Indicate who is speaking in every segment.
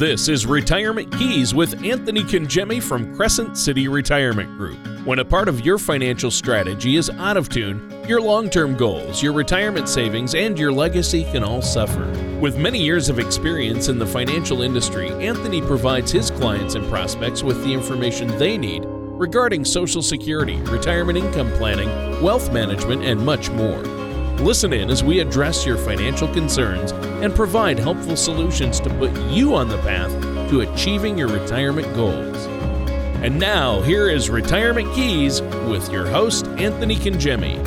Speaker 1: This is Retirement Keys with Anthony Congemi from Crescent City Retirement Group. When a part of your financial strategy is out of tune, your long term goals, your retirement savings, and your legacy can all suffer. With many years of experience in the financial industry, Anthony provides his clients and prospects with the information they need regarding Social Security, retirement income planning, wealth management, and much more. Listen in as we address your financial concerns and provide helpful solutions to put you on the path to achieving your retirement goals. And now, here is Retirement Keys with your host, Anthony Congemi.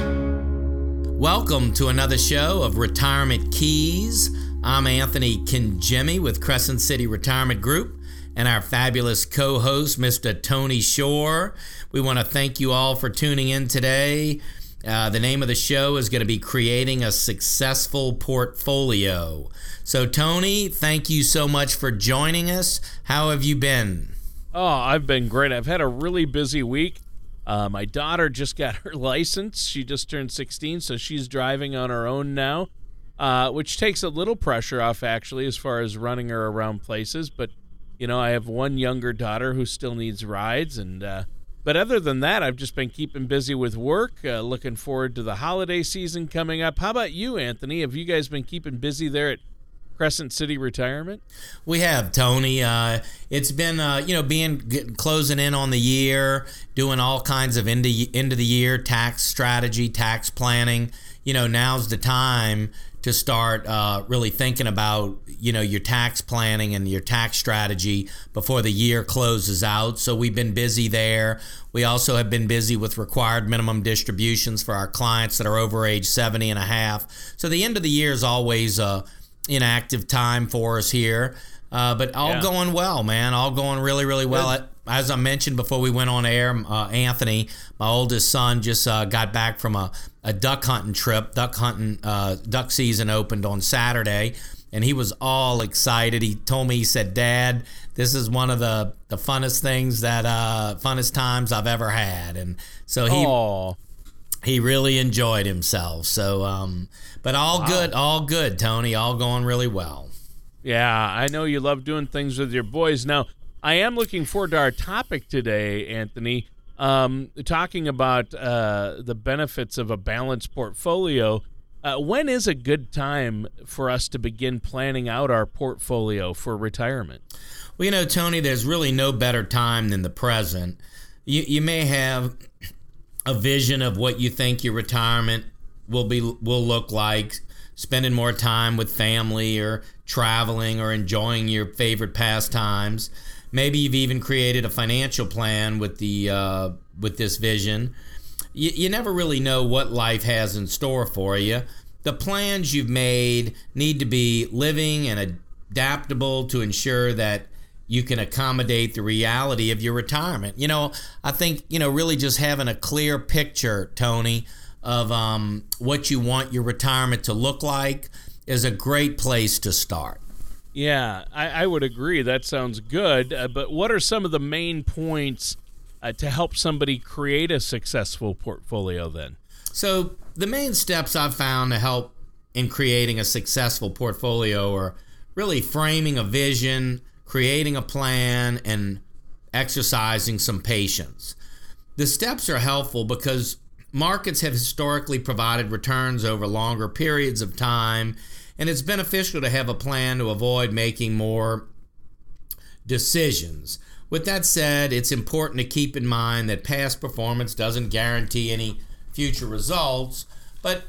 Speaker 2: Welcome to another show of Retirement Keys. I'm Anthony Congemi with Crescent City Retirement Group and our fabulous co host, Mr. Tony Shore. We want to thank you all for tuning in today. Uh, the name of the show is going to be Creating a Successful Portfolio. So, Tony, thank you so much for joining us. How have you been?
Speaker 1: Oh, I've been great. I've had a really busy week. Uh, my daughter just got her license. She just turned 16, so she's driving on her own now, uh, which takes a little pressure off, actually, as far as running her around places. But, you know, I have one younger daughter who still needs rides, and uh, but other than that, I've just been keeping busy with work, uh, looking forward to the holiday season coming up. How about you, Anthony? Have you guys been keeping busy there at Crescent City Retirement?
Speaker 2: We have Tony. Uh, it's been uh, you know being closing in on the year, doing all kinds of end of, end of the year tax strategy, tax planning. You know now's the time to start uh, really thinking about you know your tax planning and your tax strategy before the year closes out. So we've been busy there. We also have been busy with required minimum distributions for our clients that are over age 70 and a half. So the end of the year is always a inactive time for us here. Uh, but all yeah. going well, man. All going really, really well. As I mentioned before we went on air, uh, Anthony, my oldest son, just uh, got back from a, a duck hunting trip. Duck hunting, uh, duck season opened on Saturday, and he was all excited. He told me, he said, "Dad, this is one of the the funnest things that uh, funnest times I've ever had." And so he.
Speaker 1: Aww.
Speaker 2: He really enjoyed himself. So, um, but all wow. good, all good, Tony. All going really well.
Speaker 1: Yeah, I know you love doing things with your boys. Now, I am looking forward to our topic today, Anthony. Um, talking about uh, the benefits of a balanced portfolio. Uh, when is a good time for us to begin planning out our portfolio for retirement?
Speaker 2: Well, you know, Tony, there's really no better time than the present. You, you may have a vision of what you think your retirement will be will look like spending more time with family or traveling or enjoying your favorite pastimes. Maybe you've even created a financial plan with the uh, with this vision. You, you never really know what life has in store for you. The plans you've made need to be living and adaptable to ensure that you can accommodate the reality of your retirement. You know, I think, you know, really just having a clear picture, Tony, of um, what you want your retirement to look like is a great place to start.
Speaker 1: Yeah, I, I would agree. That sounds good. Uh, but what are some of the main points uh, to help somebody create a successful portfolio then?
Speaker 2: So, the main steps I've found to help in creating a successful portfolio are really framing a vision, creating a plan, and exercising some patience. The steps are helpful because Markets have historically provided returns over longer periods of time, and it's beneficial to have a plan to avoid making more decisions. With that said, it's important to keep in mind that past performance doesn't guarantee any future results, but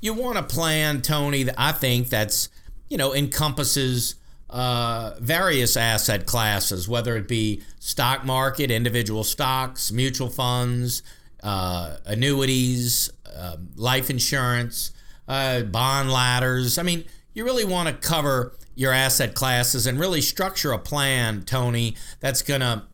Speaker 2: you want a plan, Tony, that I think that's, you know, encompasses uh, various asset classes, whether it be stock market, individual stocks, mutual funds, uh, annuities, uh, life insurance, uh, bond ladders. I mean, you really want to cover your asset classes and really structure a plan, Tony, that's gonna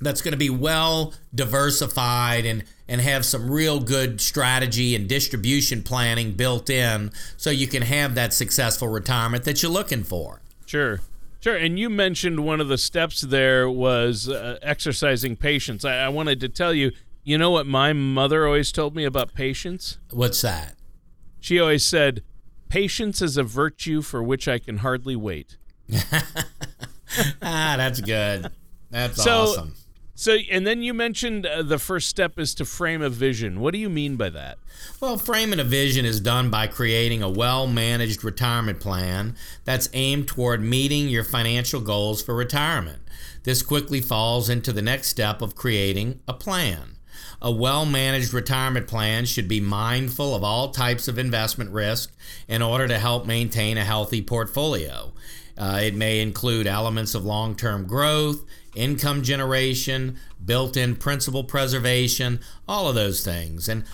Speaker 2: that's going to be well diversified and and have some real good strategy and distribution planning built in so you can have that successful retirement that you're looking for.
Speaker 1: Sure. Sure, and you mentioned one of the steps there was uh, exercising patience. I, I wanted to tell you you know what my mother always told me about patience?
Speaker 2: What's that?
Speaker 1: She always said, Patience is a virtue for which I can hardly wait.
Speaker 2: ah, that's good. That's
Speaker 1: So-
Speaker 2: awesome.
Speaker 1: So, and then you mentioned uh, the first step is to frame a vision. What do you mean by that?
Speaker 2: Well, framing a vision is done by creating a well managed retirement plan that's aimed toward meeting your financial goals for retirement. This quickly falls into the next step of creating a plan. A well managed retirement plan should be mindful of all types of investment risk in order to help maintain a healthy portfolio. Uh, it may include elements of long term growth, income generation, built in principal preservation, all of those things. And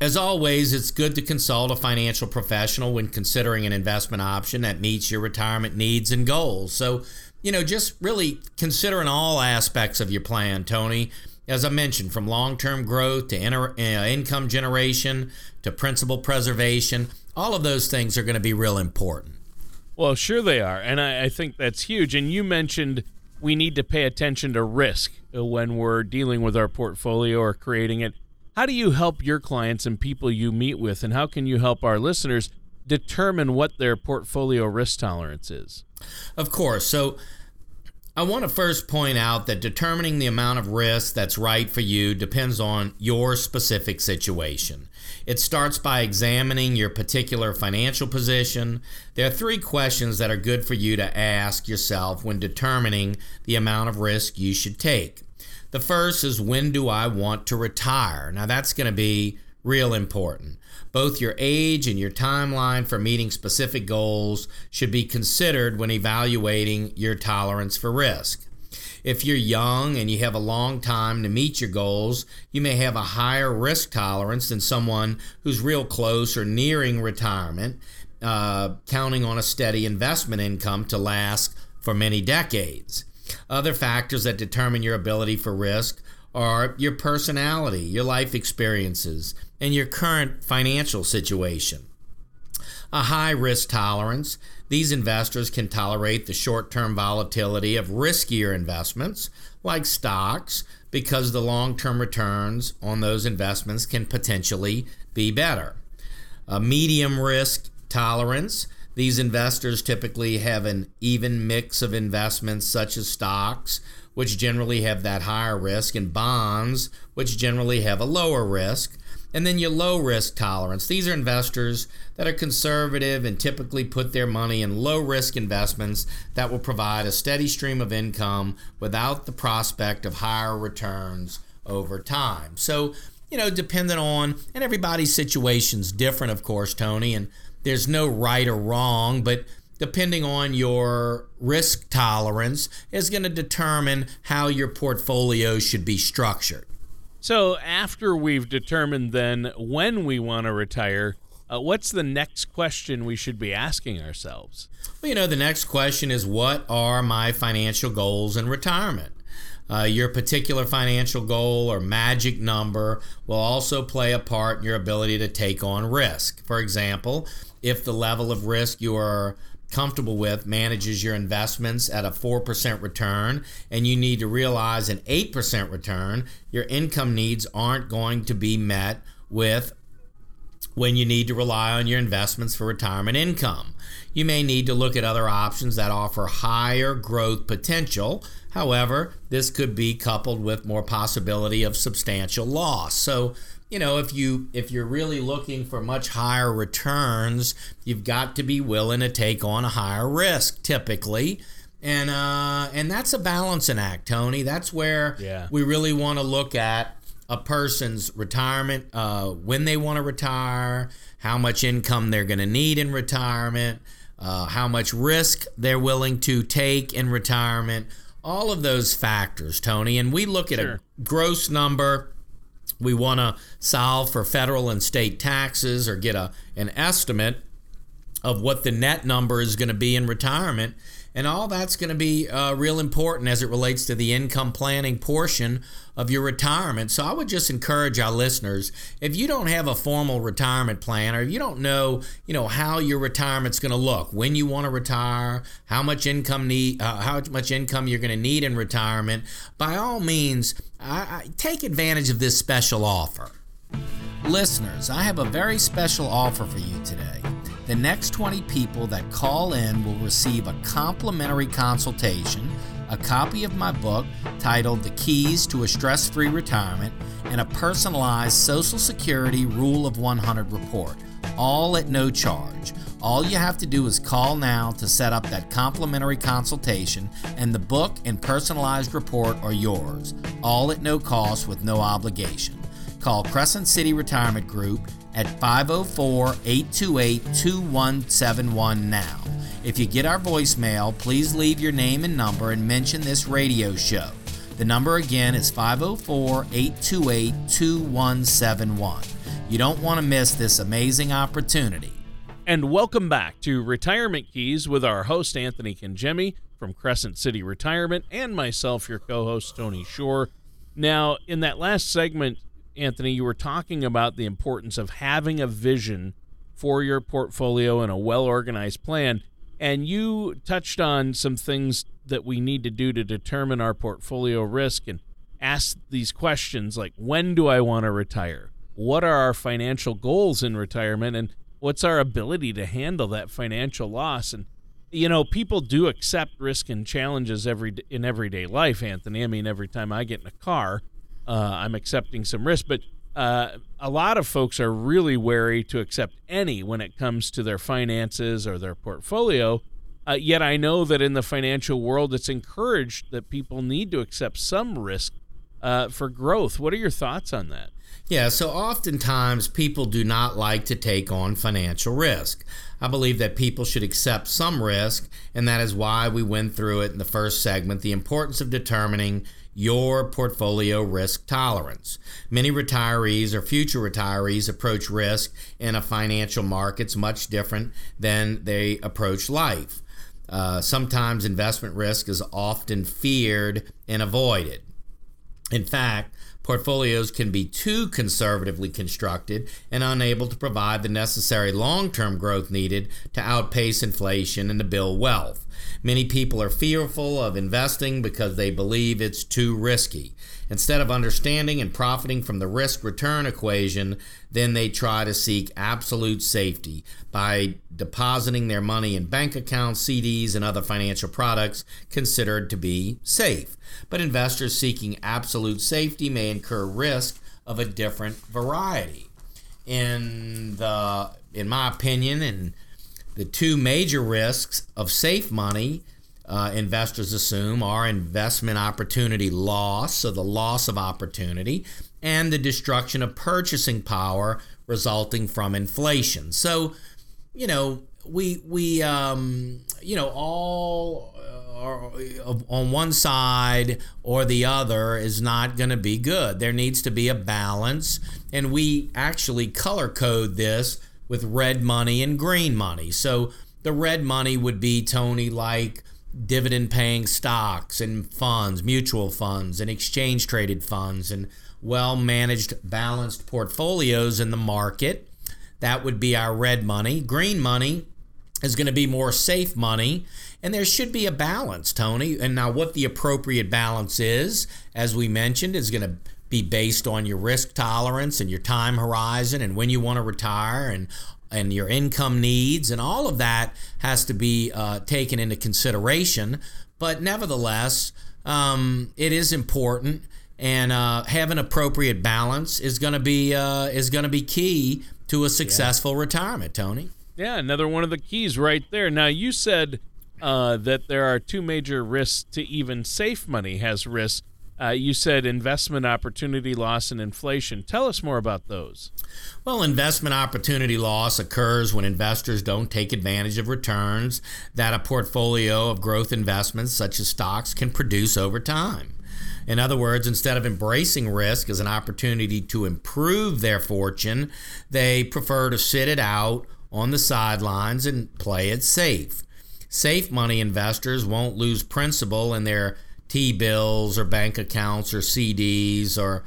Speaker 2: as always, it's good to consult a financial professional when considering an investment option that meets your retirement needs and goals. So, you know, just really considering all aspects of your plan, Tony. As I mentioned, from long term growth to inter- uh, income generation to principal preservation, all of those things are going to be real important.
Speaker 1: Well, sure they are. And I, I think that's huge. And you mentioned we need to pay attention to risk when we're dealing with our portfolio or creating it. How do you help your clients and people you meet with? And how can you help our listeners determine what their portfolio risk tolerance is?
Speaker 2: Of course. So I want to first point out that determining the amount of risk that's right for you depends on your specific situation. It starts by examining your particular financial position. There are three questions that are good for you to ask yourself when determining the amount of risk you should take. The first is when do I want to retire? Now, that's going to be real important. Both your age and your timeline for meeting specific goals should be considered when evaluating your tolerance for risk. If you're young and you have a long time to meet your goals, you may have a higher risk tolerance than someone who's real close or nearing retirement, uh, counting on a steady investment income to last for many decades. Other factors that determine your ability for risk are your personality, your life experiences, and your current financial situation. A high risk tolerance. These investors can tolerate the short term volatility of riskier investments like stocks because the long term returns on those investments can potentially be better. A medium risk tolerance. These investors typically have an even mix of investments such as stocks, which generally have that higher risk, and bonds, which generally have a lower risk. And then your low risk tolerance. These are investors that are conservative and typically put their money in low risk investments that will provide a steady stream of income without the prospect of higher returns over time. So, you know, depending on, and everybody's situation's different, of course, Tony, and there's no right or wrong, but depending on your risk tolerance is going to determine how your portfolio should be structured.
Speaker 1: So, after we've determined then when we want to retire, uh, what's the next question we should be asking ourselves?
Speaker 2: Well, you know, the next question is what are my financial goals in retirement? Uh, your particular financial goal or magic number will also play a part in your ability to take on risk. For example, if the level of risk you are comfortable with manages your investments at a 4% return and you need to realize an 8% return, your income needs aren't going to be met with when you need to rely on your investments for retirement income. You may need to look at other options that offer higher growth potential. However, this could be coupled with more possibility of substantial loss. So, you know, if you if you're really looking for much higher returns, you've got to be willing to take on a higher risk typically. And uh and that's a balancing act, Tony. That's where
Speaker 1: Yeah.
Speaker 2: we really want to look at a person's retirement, uh, when they want to retire, how much income they're going to need in retirement, uh, how much risk they're willing to take in retirement, all of those factors, Tony. And we look at
Speaker 1: Sure.
Speaker 2: a gross number. We want to solve for federal and state taxes or get a, an estimate of what the net number is going to be in retirement. And all that's going to be uh, real important as it relates to the income planning portion of your retirement. So I would just encourage our listeners, if you don't have a formal retirement plan or if you don't know, you know, how your retirement's going to look, when you want to retire, how much income need, uh, how much income you're going to need in retirement, by all means, I, I, take advantage of this special offer. Listeners, I have a very special offer for you today. The next 20 people that call in will receive a complimentary consultation, a copy of my book titled The Keys to a Stress Free Retirement, and a personalized Social Security Rule of 100 report, all at no charge. All you have to do is call now to set up that complimentary consultation, and the book and personalized report are yours, all at no cost with no obligation. Call Crescent City Retirement Group at 504 828 2171 now. If you get our voicemail, please leave your name and number and mention this radio show. The number again is 504 828 2171. You don't want to miss this amazing opportunity.
Speaker 1: And welcome back to Retirement Keys with our host, Anthony Congemi from Crescent City Retirement, and myself, your co host, Tony Shore. Now, in that last segment, Anthony, you were talking about the importance of having a vision for your portfolio and a well organized plan. And you touched on some things that we need to do to determine our portfolio risk and ask these questions like when do I want to retire? What are our financial goals in retirement? And what's our ability to handle that financial loss? And you know, people do accept risk and challenges every in everyday life, Anthony. I mean, every time I get in a car, uh, I'm accepting some risk. But uh, a lot of folks are really wary to accept any when it comes to their finances or their portfolio. Uh, yet I know that in the financial world, it's encouraged that people need to accept some risk uh, for growth. What are your thoughts on that?
Speaker 2: Yeah, so oftentimes people do not like to take on financial risk. I believe that people should accept some risk, and that is why we went through it in the first segment the importance of determining your portfolio risk tolerance. Many retirees or future retirees approach risk in a financial markets much different than they approach life. Uh, sometimes investment risk is often feared and avoided. In fact, portfolios can be too conservatively constructed and unable to provide the necessary long term growth needed to outpace inflation and to build wealth. Many people are fearful of investing because they believe it's too risky. Instead of understanding and profiting from the risk return equation, then they try to seek absolute safety by depositing their money in bank accounts, CDs, and other financial products considered to be safe. But investors seeking absolute safety may incur risk of a different variety. In the in my opinion and the two major risks of safe money uh, investors assume are investment opportunity loss, so the loss of opportunity, and the destruction of purchasing power resulting from inflation. So, you know, we we um, you know all are on one side or the other is not going to be good. There needs to be a balance, and we actually color code this with red money and green money. So the red money would be Tony like dividend paying stocks and funds, mutual funds and exchange traded funds and well managed balanced portfolios in the market. That would be our red money. Green money is going to be more safe money. And there should be a balance, Tony. And now, what the appropriate balance is, as we mentioned, is going to be based on your risk tolerance and your time horizon and when you want to retire and and your income needs and all of that has to be uh, taken into consideration. But nevertheless um, it is important and uh, having appropriate balance is going to be uh, is going to be key to a successful yeah. retirement tony.
Speaker 1: Yeah another one of the keys right there. Now you said uh, that there are two major risks to even safe money has risks uh, you said investment opportunity loss and inflation. Tell us more about those.
Speaker 2: Well, investment opportunity loss occurs when investors don't take advantage of returns that a portfolio of growth investments, such as stocks, can produce over time. In other words, instead of embracing risk as an opportunity to improve their fortune, they prefer to sit it out on the sidelines and play it safe. Safe money investors won't lose principal in their T bills or bank accounts or CDs or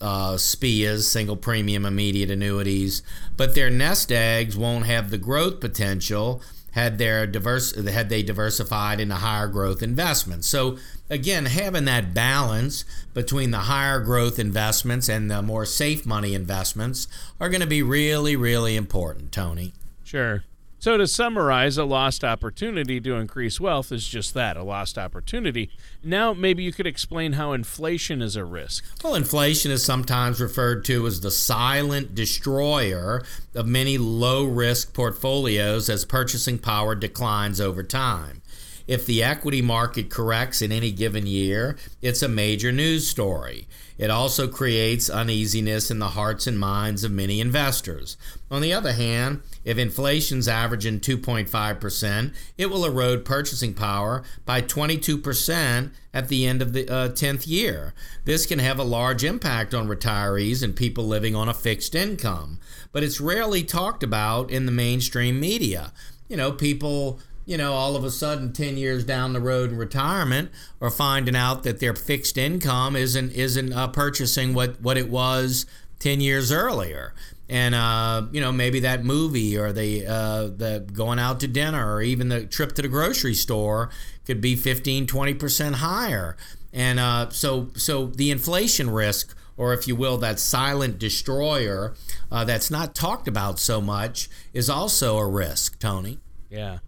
Speaker 2: uh, SPIAs, single premium immediate annuities, but their nest eggs won't have the growth potential had their diverse had they diversified into higher growth investments. So again, having that balance between the higher growth investments and the more safe money investments are going to be really really important, Tony.
Speaker 1: Sure. So, to summarize, a lost opportunity to increase wealth is just that a lost opportunity. Now, maybe you could explain how inflation is a risk.
Speaker 2: Well, inflation is sometimes referred to as the silent destroyer of many low risk portfolios as purchasing power declines over time. If the equity market corrects in any given year, it's a major news story. It also creates uneasiness in the hearts and minds of many investors. On the other hand, if inflation's averaging 2.5%, it will erode purchasing power by 22% at the end of the uh, 10th year. This can have a large impact on retirees and people living on a fixed income, but it's rarely talked about in the mainstream media. You know, people you know, all of a sudden, 10 years down the road in retirement, are finding out that their fixed income isn't isn't uh, purchasing what, what it was 10 years earlier. And, uh, you know, maybe that movie or the, uh, the going out to dinner or even the trip to the grocery store could be 15, 20% higher. And uh, so, so the inflation risk, or if you will, that silent destroyer uh, that's not talked about so much, is also a risk, Tony.
Speaker 1: Yeah.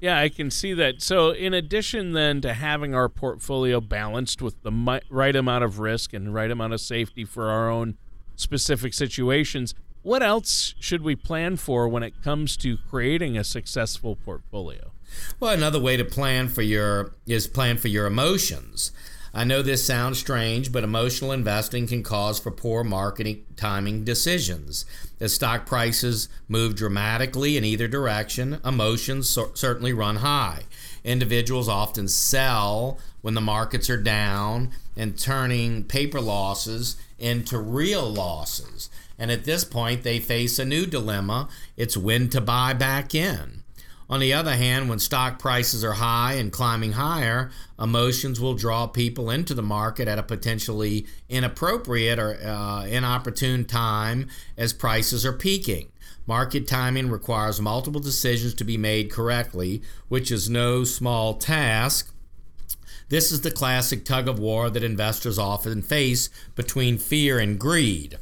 Speaker 1: Yeah, I can see that. So, in addition then to having our portfolio balanced with the right amount of risk and right amount of safety for our own specific situations, what else should we plan for when it comes to creating a successful portfolio?
Speaker 2: Well, another way to plan for your is plan for your emotions. I know this sounds strange, but emotional investing can cause for poor marketing timing decisions. As stock prices move dramatically in either direction, emotions so- certainly run high. Individuals often sell when the markets are down and turning paper losses into real losses. And at this point, they face a new dilemma it's when to buy back in. On the other hand, when stock prices are high and climbing higher, emotions will draw people into the market at a potentially inappropriate or uh, inopportune time as prices are peaking. Market timing requires multiple decisions to be made correctly, which is no small task. This is the classic tug of war that investors often face between fear and greed.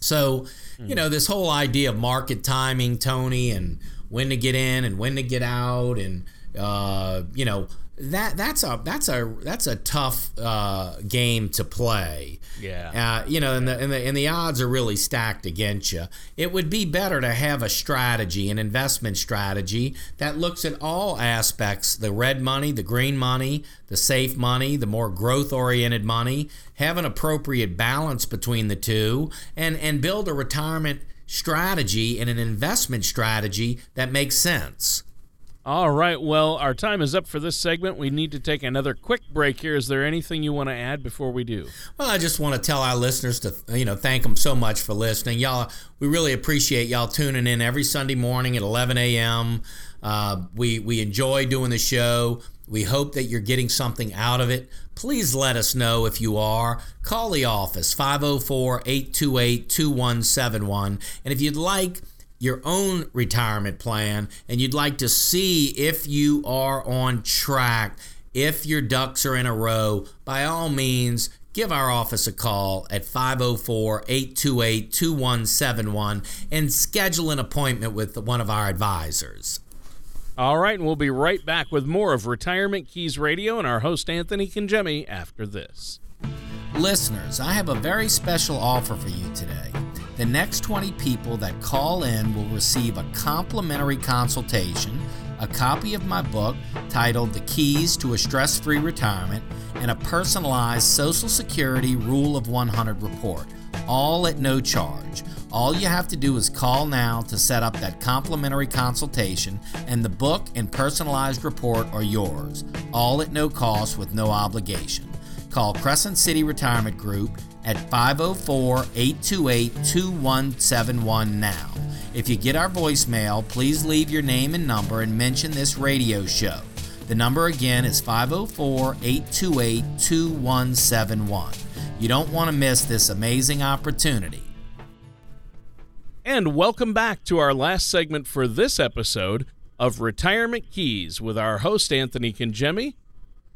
Speaker 2: So, you know, this whole idea of market timing, Tony, and when to get in and when to get out, and uh, you know that that's a that's a that's a tough uh, game to play.
Speaker 1: Yeah.
Speaker 2: Uh, you know, and the, and the and the odds are really stacked against you. It would be better to have a strategy, an investment strategy that looks at all aspects: the red money, the green money, the safe money, the more growth-oriented money. Have an appropriate balance between the two, and and build a retirement strategy and an investment strategy that makes sense.
Speaker 1: All right. Well, our time is up for this segment. We need to take another quick break here. Is there anything you want to add before we do?
Speaker 2: Well, I just want to tell our listeners to, you know, thank them so much for listening. Y'all, we really appreciate y'all tuning in every Sunday morning at 11 a.m. Uh, we we enjoy doing the show. We hope that you're getting something out of it. Please let us know if you are. Call the office 504 828 2171. And if you'd like your own retirement plan and you'd like to see if you are on track, if your ducks are in a row, by all means, give our office a call at 504 828 2171 and schedule an appointment with one of our advisors.
Speaker 1: All right, and we'll be right back with more of Retirement Keys Radio and our host, Anthony Congemi, after this.
Speaker 2: Listeners, I have a very special offer for you today. The next 20 people that call in will receive a complimentary consultation, a copy of my book titled The Keys to a Stress Free Retirement, and a personalized Social Security Rule of 100 report, all at no charge. All you have to do is call now to set up that complimentary consultation, and the book and personalized report are yours, all at no cost with no obligation. Call Crescent City Retirement Group at 504 828 2171 now. If you get our voicemail, please leave your name and number and mention this radio show. The number again is 504 828 2171. You don't want to miss this amazing opportunity.
Speaker 1: And welcome back to our last segment for this episode of Retirement Keys with our host, Anthony Congemi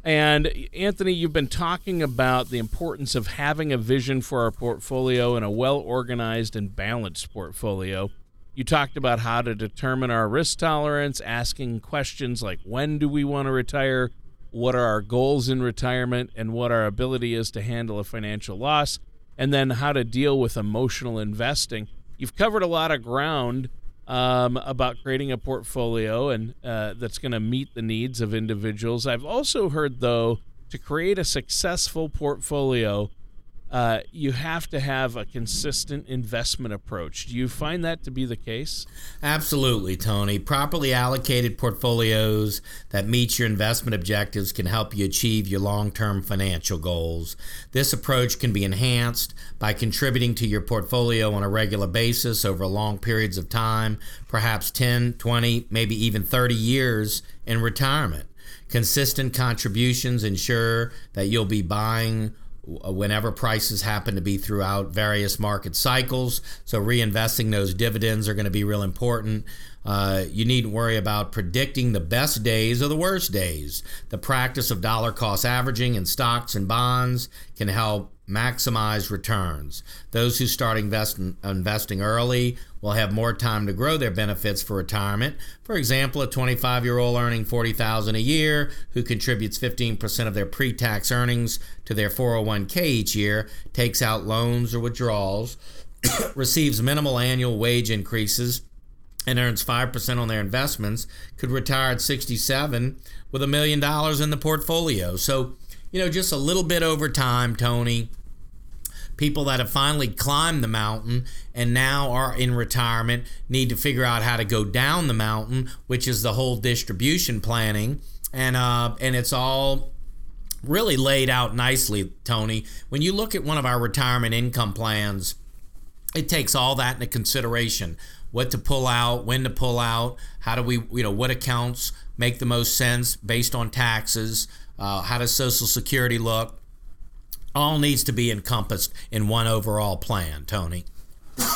Speaker 1: and Anthony, you've been talking about the importance of having a vision for our portfolio and a well organized and balanced portfolio. You talked about how to determine our risk tolerance, asking questions like when do we want to retire, what are our goals in retirement, and what our ability is to handle a financial loss, and then how to deal with emotional investing. You've covered a lot of ground um, about creating a portfolio and uh, that's going to meet the needs of individuals. I've also heard, though, to create a successful portfolio, uh, you have to have a consistent investment approach. Do you find that to be the case?
Speaker 2: Absolutely, Tony. Properly allocated portfolios that meet your investment objectives can help you achieve your long term financial goals. This approach can be enhanced by contributing to your portfolio on a regular basis over long periods of time, perhaps 10, 20, maybe even 30 years in retirement. Consistent contributions ensure that you'll be buying whenever prices happen to be throughout various market cycles. So, reinvesting those dividends are going to be real important. Uh, you needn't worry about predicting the best days or the worst days. The practice of dollar cost averaging in stocks and bonds can help maximize returns. Those who start invest, investing early will have more time to grow their benefits for retirement. For example, a 25 year old earning $40,000 a year who contributes 15% of their pre tax earnings to their 401k each year, takes out loans or withdrawals, receives minimal annual wage increases and earns 5% on their investments could retire at 67 with a million dollars in the portfolio. So, you know, just a little bit over time, Tony, people that have finally climbed the mountain and now are in retirement need to figure out how to go down the mountain, which is the whole distribution planning. And, uh, and it's all really laid out nicely, Tony. When you look at one of our retirement income plans, it takes all that into consideration what to pull out, when to pull out, how do we, you know, what accounts make the most sense based on taxes, uh, how does Social Security look? All needs to be encompassed in one overall plan, Tony.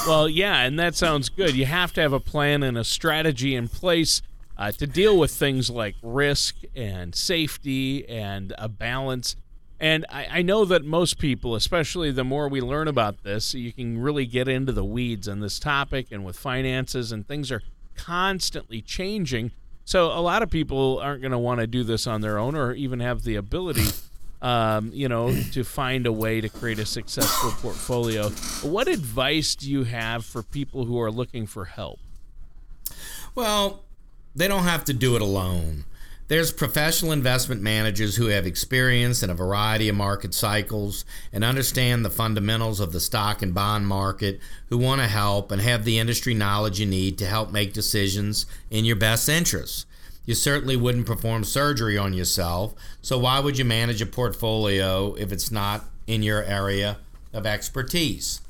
Speaker 1: Well, yeah, and that sounds good. You have to have a plan and a strategy in place uh, to deal with things like risk and safety and a balance. And I, I, know that most people, especially the more we learn about this, you can really get into the weeds on this topic and with finances, and things are constantly changing. So a lot of people aren't going to want to do this on their own or even have the ability, um, you know, to find a way to create a successful portfolio. What advice do you have for people who are looking for help?
Speaker 2: Well, they don't have to do it alone. There's professional investment managers who have experience in a variety of market cycles and understand the fundamentals of the stock and bond market who want to help and have the industry knowledge you need to help make decisions in your best interests. You certainly wouldn't perform surgery on yourself, so why would you manage a portfolio if it's not in your area of expertise?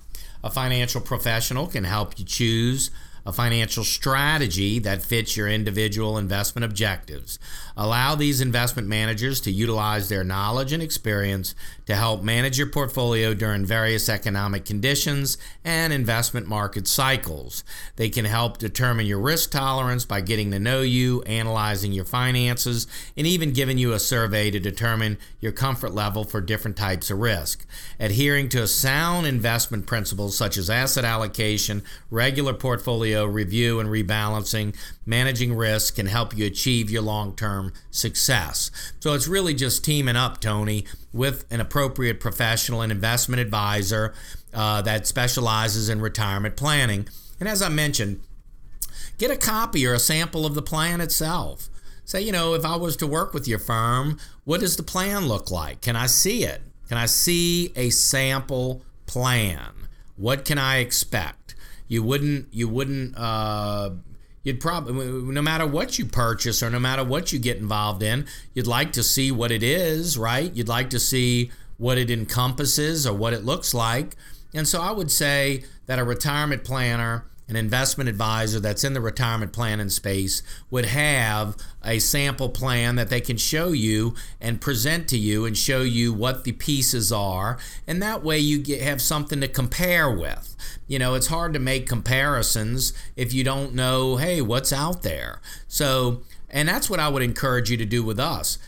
Speaker 2: A financial professional can help you choose a financial strategy that fits your individual investment objectives. Allow these investment managers to utilize their knowledge and experience to help manage your portfolio during various economic conditions and investment market cycles. They can help determine your risk tolerance by getting to know you, analyzing your finances, and even giving you a survey to determine your comfort level for different types of risk. Adhering to a sound investment principles such as asset allocation, regular portfolio review and rebalancing, managing risk can help you achieve your long term success. So it's really just teaming up, Tony, with an appropriate professional and investment advisor uh, that specializes in retirement planning. And as I mentioned, get a copy or a sample of the plan itself. Say, you know, if I was to work with your firm, what does the plan look like? Can I see it? Can I see a sample plan? What can I expect? You wouldn't you wouldn't uh, you'd probably no matter what you purchase or no matter what you get involved in you'd like to see what it is right? You'd like to see what it encompasses or what it looks like. And so i would say that a retirement planner an investment advisor that's in the retirement planning space would have a sample plan that they can show you and present to you and show you what the pieces are. And that way you get, have something to compare with. You know it's hard to make comparisons if you don't know hey what's out there? So and that's what i would encourage you to do with us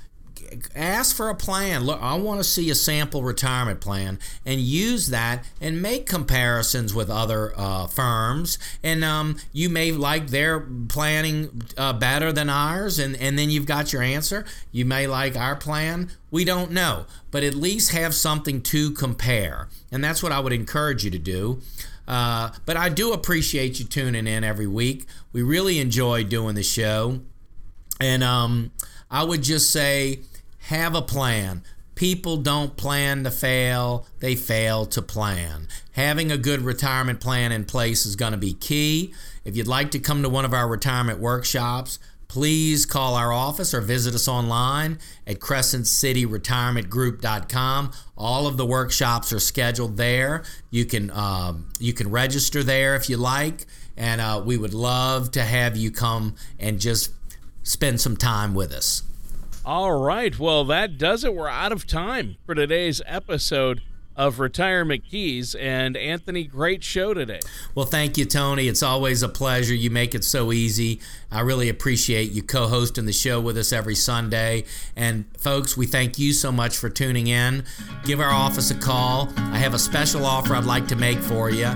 Speaker 2: ask for a plan. Look, I want to see a sample retirement plan and use that and make comparisons with other uh, firms. And um, you may like their planning uh, better than ours, and, and then you've got your answer. You may like our plan. We don't know, but at least have something to compare. And that's what I would encourage you to do. Uh, but I do appreciate you tuning in every week. We really enjoy doing the show. And um, I would just say have a plan. People don't plan to fail, they fail to plan. Having a good retirement plan in place is going to be key. If you'd like to come to one of our retirement workshops, please call our office or visit us online at crescentcityretirementgroup.com. All of the workshops are scheduled there. You can um, you can register there if you like, and uh, we would love to have you come and just spend some time with us.
Speaker 1: All right. Well, that does it. We're out of time for today's episode of Retirement Keys. And Anthony, great show today.
Speaker 2: Well, thank you, Tony. It's always a pleasure. You make it so easy. I really appreciate you co hosting the show with us every Sunday. And, folks, we thank you so much for tuning in. Give our office a call. I have a special offer I'd like to make for you.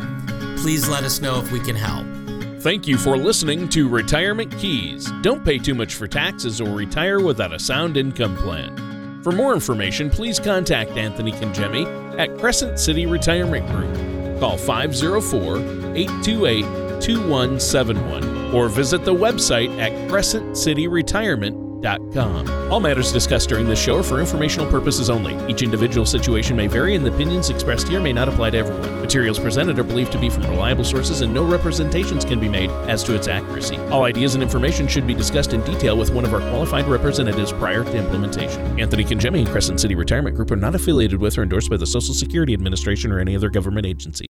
Speaker 2: Please let us know if we can help.
Speaker 1: Thank you for listening to Retirement Keys. Don't pay too much for taxes or retire without a sound income plan. For more information, please contact Anthony Congemi at Crescent City Retirement Group. Call 504 828 2171 or visit the website at crescentcityretirement.com all matters discussed during this show are for informational purposes only. Each individual situation may vary, and the opinions expressed here may not apply to everyone. Materials presented are believed to be from reliable sources, and no representations can be made as to its accuracy. All ideas and information should be discussed in detail with one of our qualified representatives prior to implementation. Anthony Congemi and Crescent City Retirement Group are not affiliated with or endorsed by the Social Security Administration or any other government agency.